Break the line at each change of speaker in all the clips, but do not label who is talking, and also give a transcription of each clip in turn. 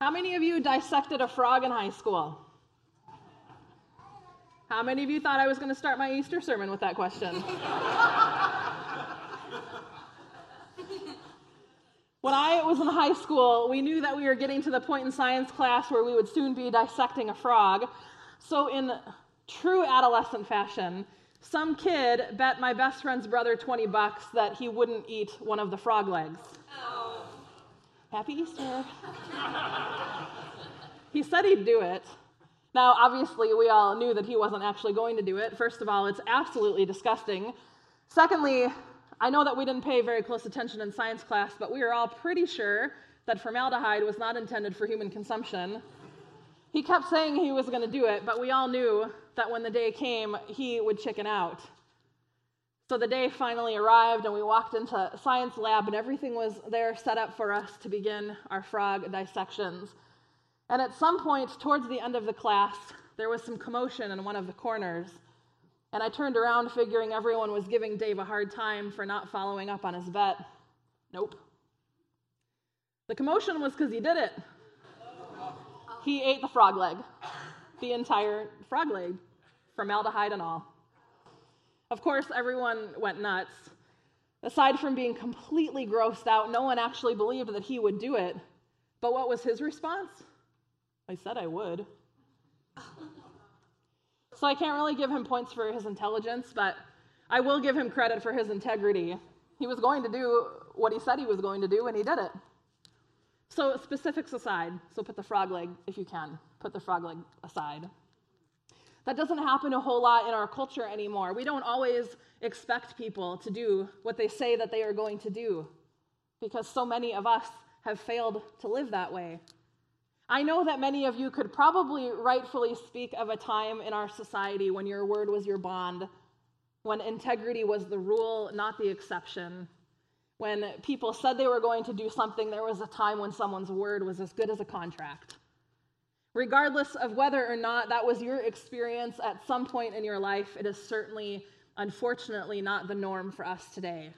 How many of you dissected a frog in high school? How many of you thought I was going to start my Easter sermon with that question? when I was in high school, we knew that we were getting to the point in science class where we would soon be dissecting a frog. So, in true adolescent fashion, some kid bet my best friend's brother 20 bucks that he wouldn't eat one of the frog legs. Oh. Happy Easter. he said he'd do it. Now, obviously, we all knew that he wasn't actually going to do it. First of all, it's absolutely disgusting. Secondly, I know that we didn't pay very close attention in science class, but we were all pretty sure that formaldehyde was not intended for human consumption. He kept saying he was going to do it, but we all knew that when the day came, he would chicken out. So the day finally arrived, and we walked into science lab, and everything was there set up for us to begin our frog dissections. And at some point, towards the end of the class, there was some commotion in one of the corners. And I turned around, figuring everyone was giving Dave a hard time for not following up on his bet. Nope. The commotion was because he did it. He ate the frog leg, the entire frog leg, formaldehyde and all. Of course, everyone went nuts. Aside from being completely grossed out, no one actually believed that he would do it. But what was his response? I said I would. so I can't really give him points for his intelligence, but I will give him credit for his integrity. He was going to do what he said he was going to do, and he did it. So, specifics aside, so put the frog leg if you can, put the frog leg aside. That doesn't happen a whole lot in our culture anymore. We don't always expect people to do what they say that they are going to do because so many of us have failed to live that way. I know that many of you could probably rightfully speak of a time in our society when your word was your bond, when integrity was the rule, not the exception, when people said they were going to do something, there was a time when someone's word was as good as a contract. Regardless of whether or not that was your experience at some point in your life, it is certainly, unfortunately, not the norm for us today.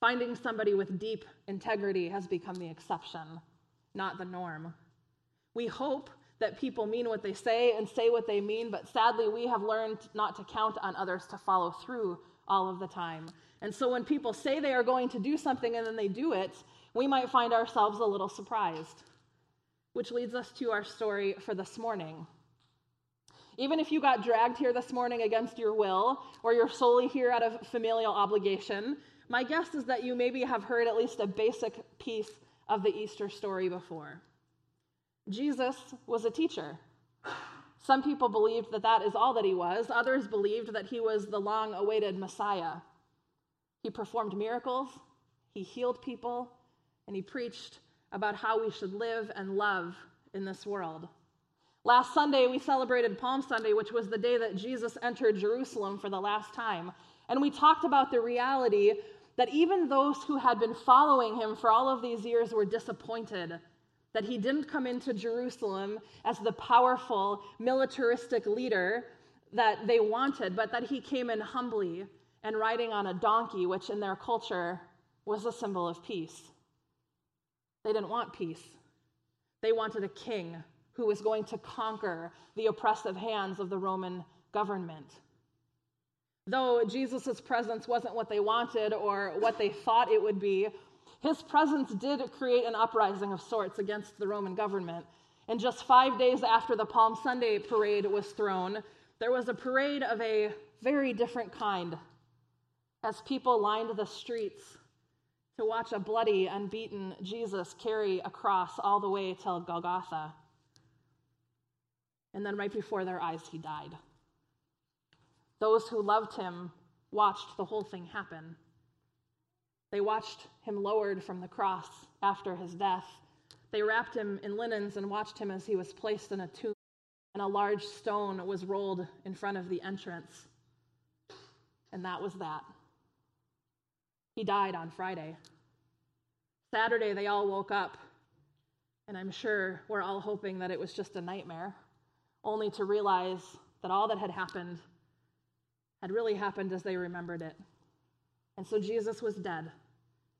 Finding somebody with deep integrity has become the exception, not the norm. We hope that people mean what they say and say what they mean, but sadly, we have learned not to count on others to follow through all of the time. And so when people say they are going to do something and then they do it, we might find ourselves a little surprised. Which leads us to our story for this morning. Even if you got dragged here this morning against your will, or you're solely here out of familial obligation, my guess is that you maybe have heard at least a basic piece of the Easter story before. Jesus was a teacher. Some people believed that that is all that he was, others believed that he was the long awaited Messiah. He performed miracles, he healed people, and he preached about how we should live and love in this world. Last Sunday, we celebrated Palm Sunday, which was the day that Jesus entered Jerusalem for the last time. And we talked about the reality that even those who had been following him for all of these years were disappointed that he didn't come into Jerusalem as the powerful militaristic leader that they wanted, but that he came in humbly and riding on a donkey, which in their culture was a symbol of peace. They didn't want peace, they wanted a king who was going to conquer the oppressive hands of the Roman government. Though Jesus' presence wasn't what they wanted or what they thought it would be, his presence did create an uprising of sorts against the Roman government. And just five days after the Palm Sunday parade was thrown, there was a parade of a very different kind as people lined the streets to watch a bloody, unbeaten Jesus carry a cross all the way to Golgotha. And then, right before their eyes, he died. Those who loved him watched the whole thing happen. They watched him lowered from the cross after his death. They wrapped him in linens and watched him as he was placed in a tomb, and a large stone was rolled in front of the entrance. And that was that. He died on Friday. Saturday, they all woke up, and I'm sure we're all hoping that it was just a nightmare, only to realize that all that had happened had really happened as they remembered it. And so Jesus was dead,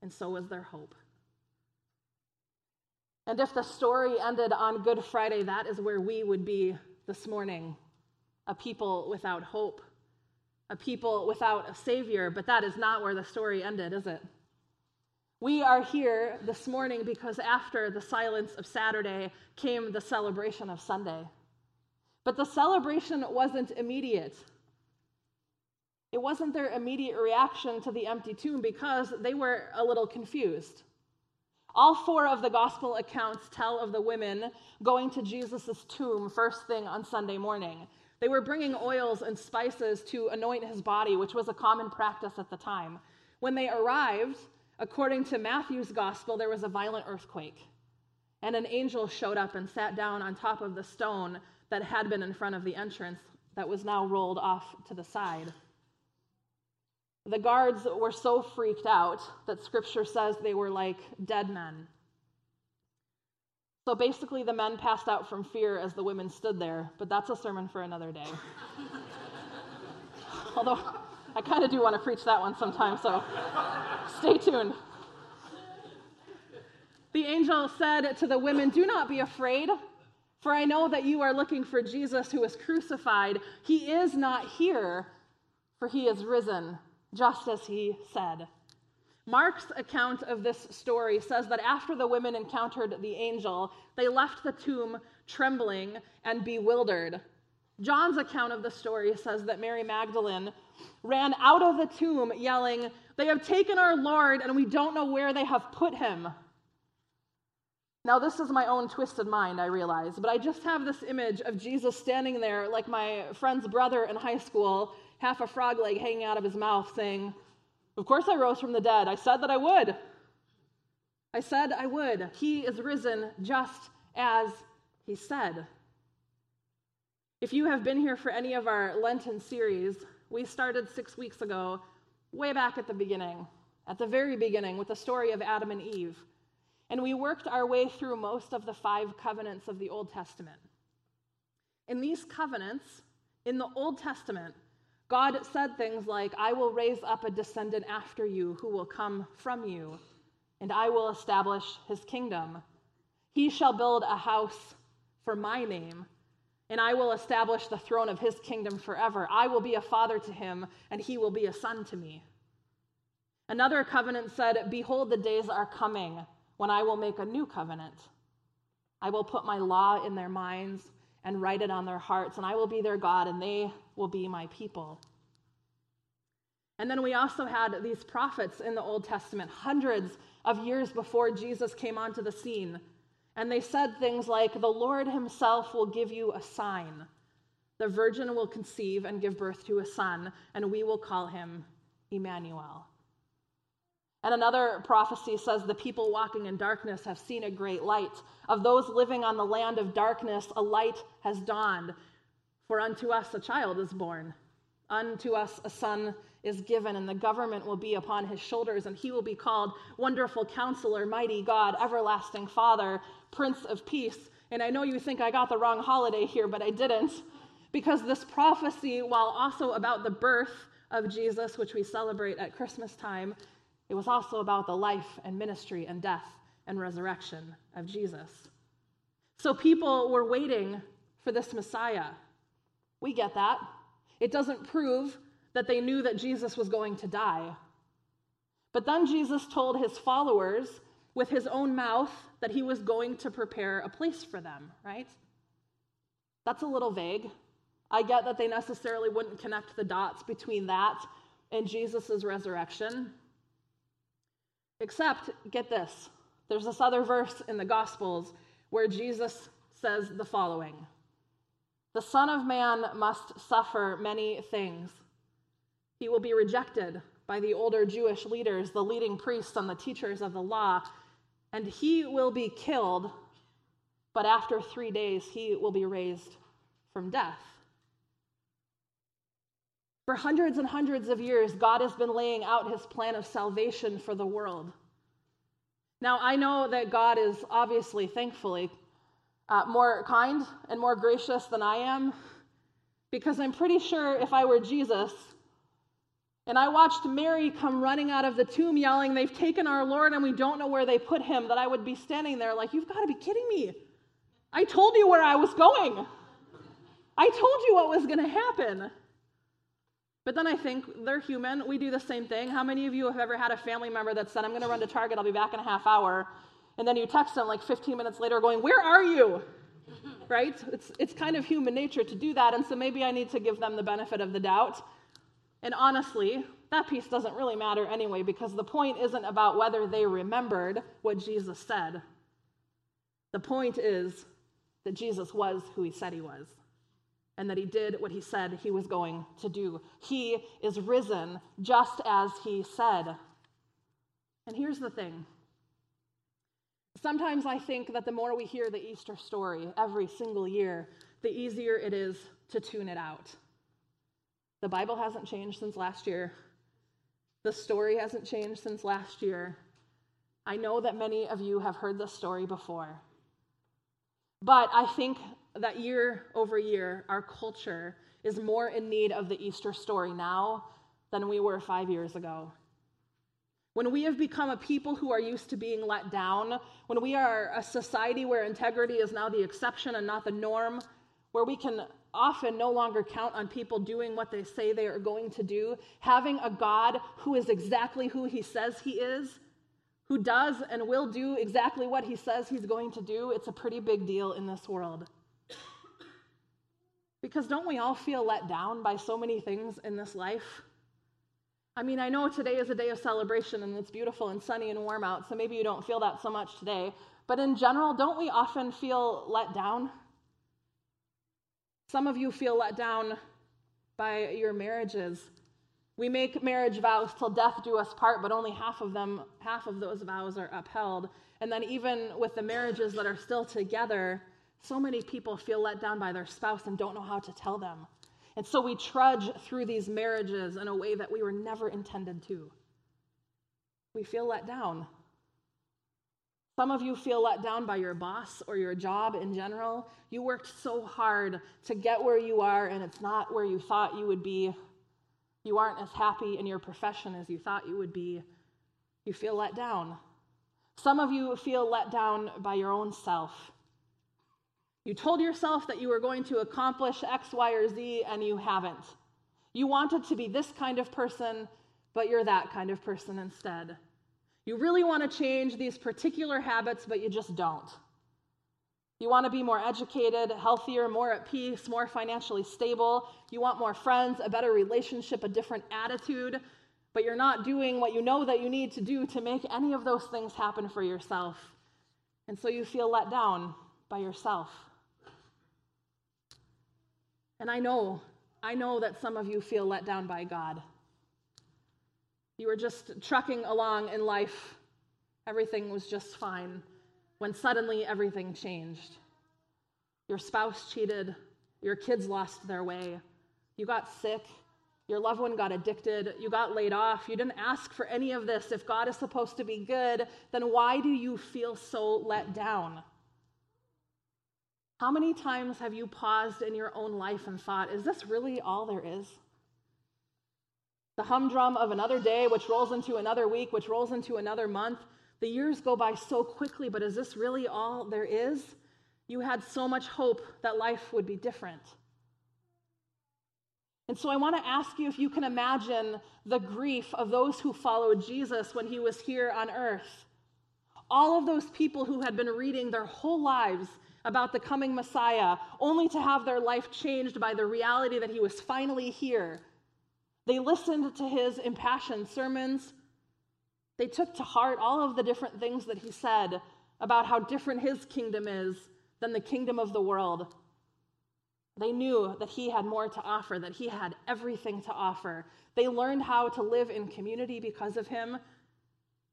and so was their hope. And if the story ended on Good Friday, that is where we would be this morning a people without hope, a people without a Savior. But that is not where the story ended, is it? We are here this morning because after the silence of Saturday came the celebration of Sunday. But the celebration wasn't immediate. It wasn't their immediate reaction to the empty tomb because they were a little confused. All four of the gospel accounts tell of the women going to Jesus' tomb first thing on Sunday morning. They were bringing oils and spices to anoint his body, which was a common practice at the time. When they arrived, according to Matthew's gospel, there was a violent earthquake. And an angel showed up and sat down on top of the stone that had been in front of the entrance that was now rolled off to the side. The guards were so freaked out that scripture says they were like dead men. So basically, the men passed out from fear as the women stood there, but that's a sermon for another day. Although I kind of do want to preach that one sometime, so stay tuned. The angel said to the women, Do not be afraid, for I know that you are looking for Jesus who was crucified. He is not here, for he is risen just as he said. Mark's account of this story says that after the women encountered the angel, they left the tomb trembling and bewildered. John's account of the story says that Mary Magdalene ran out of the tomb yelling, They have taken our Lord, and we don't know where they have put him. Now, this is my own twisted mind, I realize, but I just have this image of Jesus standing there like my friend's brother in high school half a frog leg hanging out of his mouth, saying, Of course I rose from the dead. I said that I would. I said I would. He is risen just as he said. If you have been here for any of our Lenten series, we started six weeks ago, way back at the beginning, at the very beginning, with the story of Adam and Eve. And we worked our way through most of the five covenants of the Old Testament. In these covenants, in the Old Testament, God said things like, I will raise up a descendant after you who will come from you, and I will establish his kingdom. He shall build a house for my name, and I will establish the throne of his kingdom forever. I will be a father to him, and he will be a son to me. Another covenant said, Behold, the days are coming when I will make a new covenant. I will put my law in their minds and write it on their hearts, and I will be their God, and they will be my people. And then we also had these prophets in the Old Testament, hundreds of years before Jesus came onto the scene. And they said things like, The Lord Himself will give you a sign. The virgin will conceive and give birth to a son, and we will call him Emmanuel. And another prophecy says, The people walking in darkness have seen a great light. Of those living on the land of darkness, a light has dawned. For unto us a child is born, unto us a son is given, and the government will be upon his shoulders, and he will be called Wonderful Counselor, Mighty God, Everlasting Father, Prince of Peace. And I know you think I got the wrong holiday here, but I didn't, because this prophecy, while also about the birth of Jesus, which we celebrate at Christmas time, it was also about the life and ministry and death and resurrection of Jesus. So people were waiting for this Messiah. We get that. It doesn't prove that they knew that Jesus was going to die. But then Jesus told his followers with his own mouth that he was going to prepare a place for them, right? That's a little vague. I get that they necessarily wouldn't connect the dots between that and Jesus' resurrection. Except, get this, there's this other verse in the Gospels where Jesus says the following the Son of Man must suffer many things. He will be rejected by the older Jewish leaders, the leading priests, and the teachers of the law, and he will be killed, but after three days he will be raised from death. For hundreds and hundreds of years, God has been laying out his plan of salvation for the world. Now, I know that God is obviously, thankfully, uh, more kind and more gracious than I am, because I'm pretty sure if I were Jesus And I watched Mary come running out of the tomb yelling, They've taken our Lord and we don't know where they put him. That I would be standing there like, You've got to be kidding me. I told you where I was going. I told you what was going to happen. But then I think they're human. We do the same thing. How many of you have ever had a family member that said, I'm going to run to Target, I'll be back in a half hour? And then you text them like 15 minutes later going, Where are you? right? It's, it's kind of human nature to do that. And so maybe I need to give them the benefit of the doubt. And honestly, that piece doesn't really matter anyway because the point isn't about whether they remembered what Jesus said. The point is that Jesus was who he said he was and that he did what he said he was going to do. He is risen just as he said. And here's the thing sometimes I think that the more we hear the Easter story every single year, the easier it is to tune it out. The Bible hasn't changed since last year. The story hasn't changed since last year. I know that many of you have heard this story before. But I think that year over year, our culture is more in need of the Easter story now than we were five years ago. When we have become a people who are used to being let down, when we are a society where integrity is now the exception and not the norm, where we can often no longer count on people doing what they say they are going to do, having a God who is exactly who he says he is, who does and will do exactly what he says he's going to do, it's a pretty big deal in this world. Because don't we all feel let down by so many things in this life? I mean, I know today is a day of celebration and it's beautiful and sunny and warm out, so maybe you don't feel that so much today. But in general, don't we often feel let down? Some of you feel let down by your marriages. We make marriage vows till death do us part, but only half of them, half of those vows are upheld. And then even with the marriages that are still together, so many people feel let down by their spouse and don't know how to tell them. And so we trudge through these marriages in a way that we were never intended to. We feel let down. Some of you feel let down by your boss or your job in general. You worked so hard to get where you are, and it's not where you thought you would be. You aren't as happy in your profession as you thought you would be. You feel let down. Some of you feel let down by your own self. You told yourself that you were going to accomplish X, Y, or Z, and you haven't. You wanted to be this kind of person, but you're that kind of person instead. You really want to change these particular habits, but you just don't. You want to be more educated, healthier, more at peace, more financially stable. You want more friends, a better relationship, a different attitude, but you're not doing what you know that you need to do to make any of those things happen for yourself. And so you feel let down by yourself. And I know, I know that some of you feel let down by God. You were just trucking along in life, everything was just fine, when suddenly everything changed. Your spouse cheated, your kids lost their way, you got sick, your loved one got addicted, you got laid off, you didn't ask for any of this. If God is supposed to be good, then why do you feel so let down? How many times have you paused in your own life and thought, is this really all there is? The humdrum of another day, which rolls into another week, which rolls into another month. The years go by so quickly, but is this really all there is? You had so much hope that life would be different. And so I want to ask you if you can imagine the grief of those who followed Jesus when he was here on earth. All of those people who had been reading their whole lives about the coming Messiah, only to have their life changed by the reality that he was finally here. They listened to his impassioned sermons. They took to heart all of the different things that he said about how different his kingdom is than the kingdom of the world. They knew that he had more to offer, that he had everything to offer. They learned how to live in community because of him.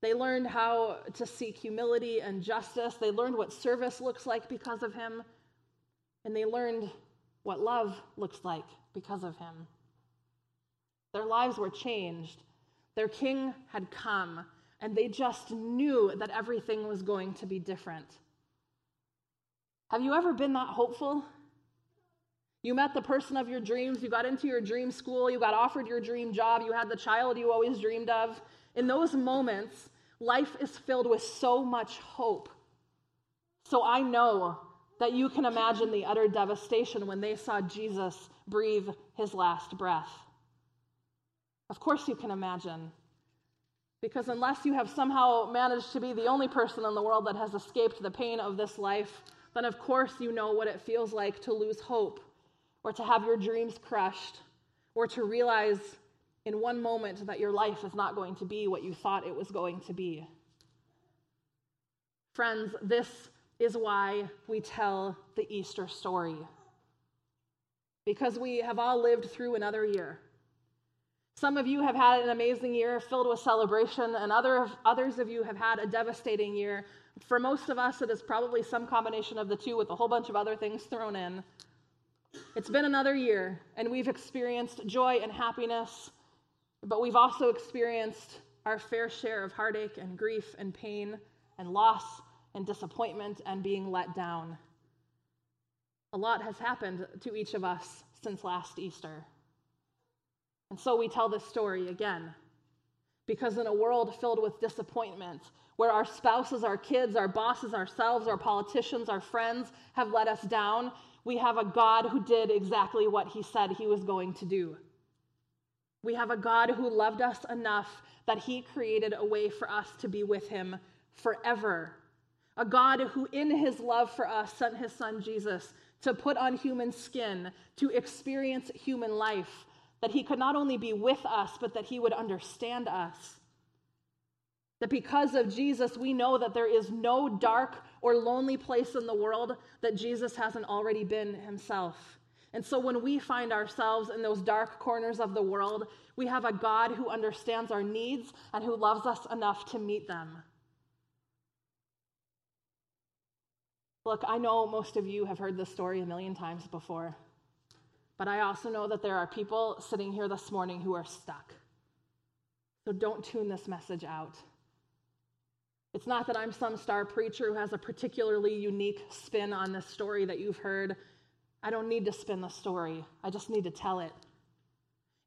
They learned how to seek humility and justice. They learned what service looks like because of him. And they learned what love looks like because of him. Their lives were changed. Their king had come, and they just knew that everything was going to be different. Have you ever been that hopeful? You met the person of your dreams. You got into your dream school. You got offered your dream job. You had the child you always dreamed of. In those moments, life is filled with so much hope. So I know that you can imagine the utter devastation when they saw Jesus breathe his last breath. Of course, you can imagine. Because unless you have somehow managed to be the only person in the world that has escaped the pain of this life, then of course you know what it feels like to lose hope or to have your dreams crushed, or to realize in one moment that your life is not going to be what you thought it was going to be. Friends, this is why we tell the Easter story. Because we have all lived through another year. Some of you have had an amazing year filled with celebration, and other, others of you have had a devastating year. For most of us, it is probably some combination of the two with a whole bunch of other things thrown in. It's been another year, and we've experienced joy and happiness, but we've also experienced our fair share of heartache and grief and pain and loss and disappointment and being let down. A lot has happened to each of us since last Easter. And so we tell this story again. Because in a world filled with disappointment, where our spouses, our kids, our bosses, ourselves, our politicians, our friends have let us down, we have a God who did exactly what he said he was going to do. We have a God who loved us enough that he created a way for us to be with him forever. A God who, in his love for us, sent his son Jesus to put on human skin, to experience human life, that he could not only be with us, but that he would understand us. That because of Jesus, we know that there is no dark or lonely place in the world that Jesus hasn't already been himself. And so when we find ourselves in those dark corners of the world, we have a God who understands our needs and who loves us enough to meet them. Look, I know most of you have heard this story a million times before, but I also know that there are people sitting here this morning who are stuck. So don't tune this message out. It's not that I'm some star preacher who has a particularly unique spin on this story that you've heard. I don't need to spin the story, I just need to tell it.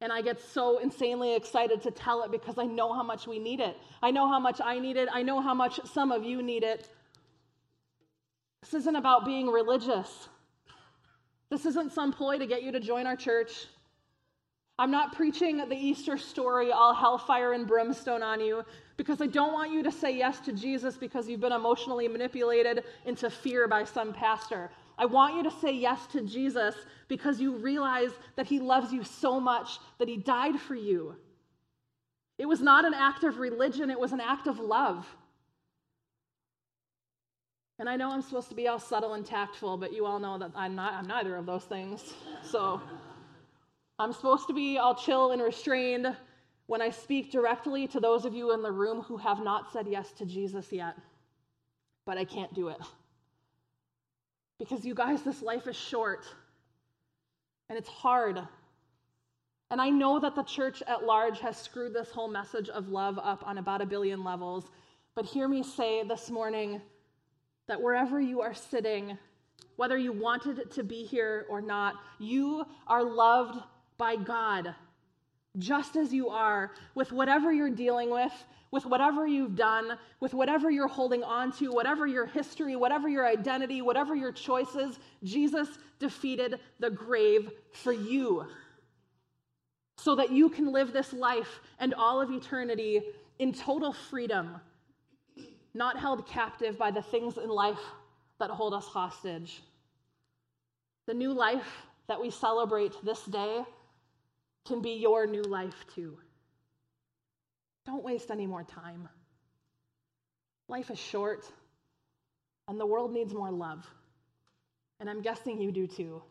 And I get so insanely excited to tell it because I know how much we need it. I know how much I need it. I know how much some of you need it. This isn't about being religious. This isn't some ploy to get you to join our church. I'm not preaching the Easter story, all hellfire and brimstone on you because I don't want you to say yes to Jesus because you've been emotionally manipulated into fear by some pastor. I want you to say yes to Jesus because you realize that he loves you so much that he died for you. It was not an act of religion, it was an act of love. And I know I'm supposed to be all subtle and tactful, but you all know that I'm not I'm neither of those things. So I'm supposed to be all chill and restrained, when I speak directly to those of you in the room who have not said yes to Jesus yet, but I can't do it. Because you guys, this life is short and it's hard. And I know that the church at large has screwed this whole message of love up on about a billion levels. But hear me say this morning that wherever you are sitting, whether you wanted to be here or not, you are loved by God just as you are, with whatever you're dealing with, with whatever you've done, with whatever you're holding on to, whatever your history, whatever your identity, whatever your choices, Jesus defeated the grave for you. So that you can live this life and all of eternity in total freedom, not held captive by the things in life that hold us hostage. The new life that we celebrate this day can be your new life too. Don't waste any more time. Life is short, and the world needs more love. And I'm guessing you do too.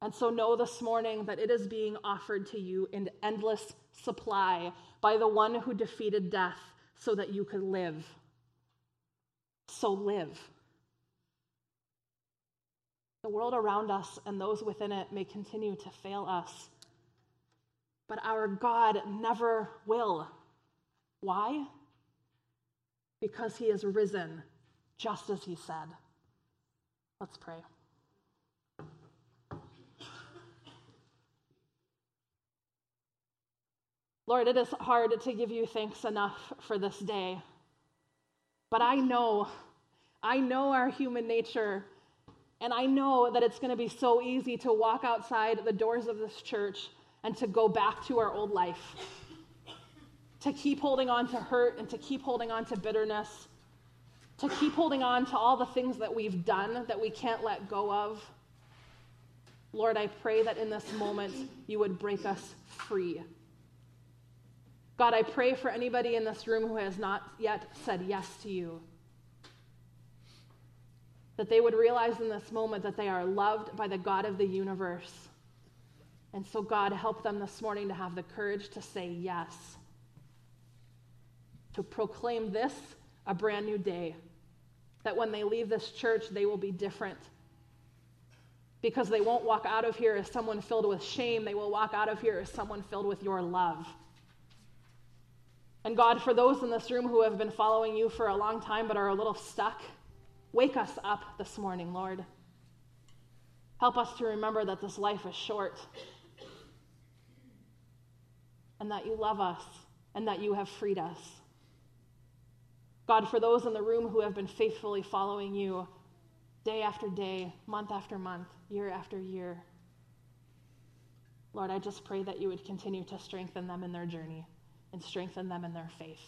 And so know this morning that it is being offered to you in endless supply by the one who defeated death so that you could live. So live. The world around us and those within it may continue to fail us but our God never will. Why? Because he is risen, just as he said. Let's pray. Lord, it is hard to give you thanks enough for this day. But I know, I know our human nature, and I know that it's going to be so easy to walk outside the doors of this church and to go back to our old life, to keep holding on to hurt and to keep holding on to bitterness, to keep holding on to all the things that we've done that we can't let go of. Lord, I pray that in this moment you would break us free. God, I pray for anybody in this room who has not yet said yes to you. That they would realize in this moment that they are loved by the God of the universe. And so, God, help them this morning to have the courage to say yes, to proclaim this a brand new day. That when they leave this church, they will be different. Because they won't walk out of here as someone filled with shame, they will walk out of here as someone filled with your love. And God, for those in this room who have been following you for a long time but are a little stuck, wake us up this morning, Lord. Help us to remember that this life is short and that you love us and that you have freed us. God, for those in the room who have been faithfully following you day after day, month after month, year after year, Lord, I just pray that you would continue to strengthen them in their journey and strengthen them in their faith.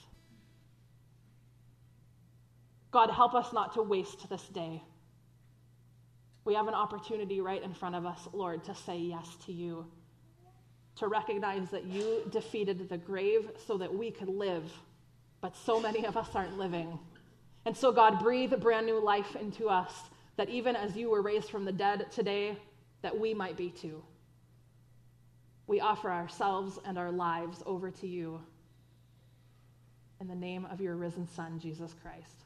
God, help us not to waste this day. We have an opportunity right in front of us, Lord, to say yes to you, to recognize that you defeated the grave so that we could live, but so many of us aren't living. And so, God, breathe a brand new life into us, that even as you were raised from the dead today, that we might be too. We offer ourselves and our lives over to you in the name of your risen Son, Jesus Christ.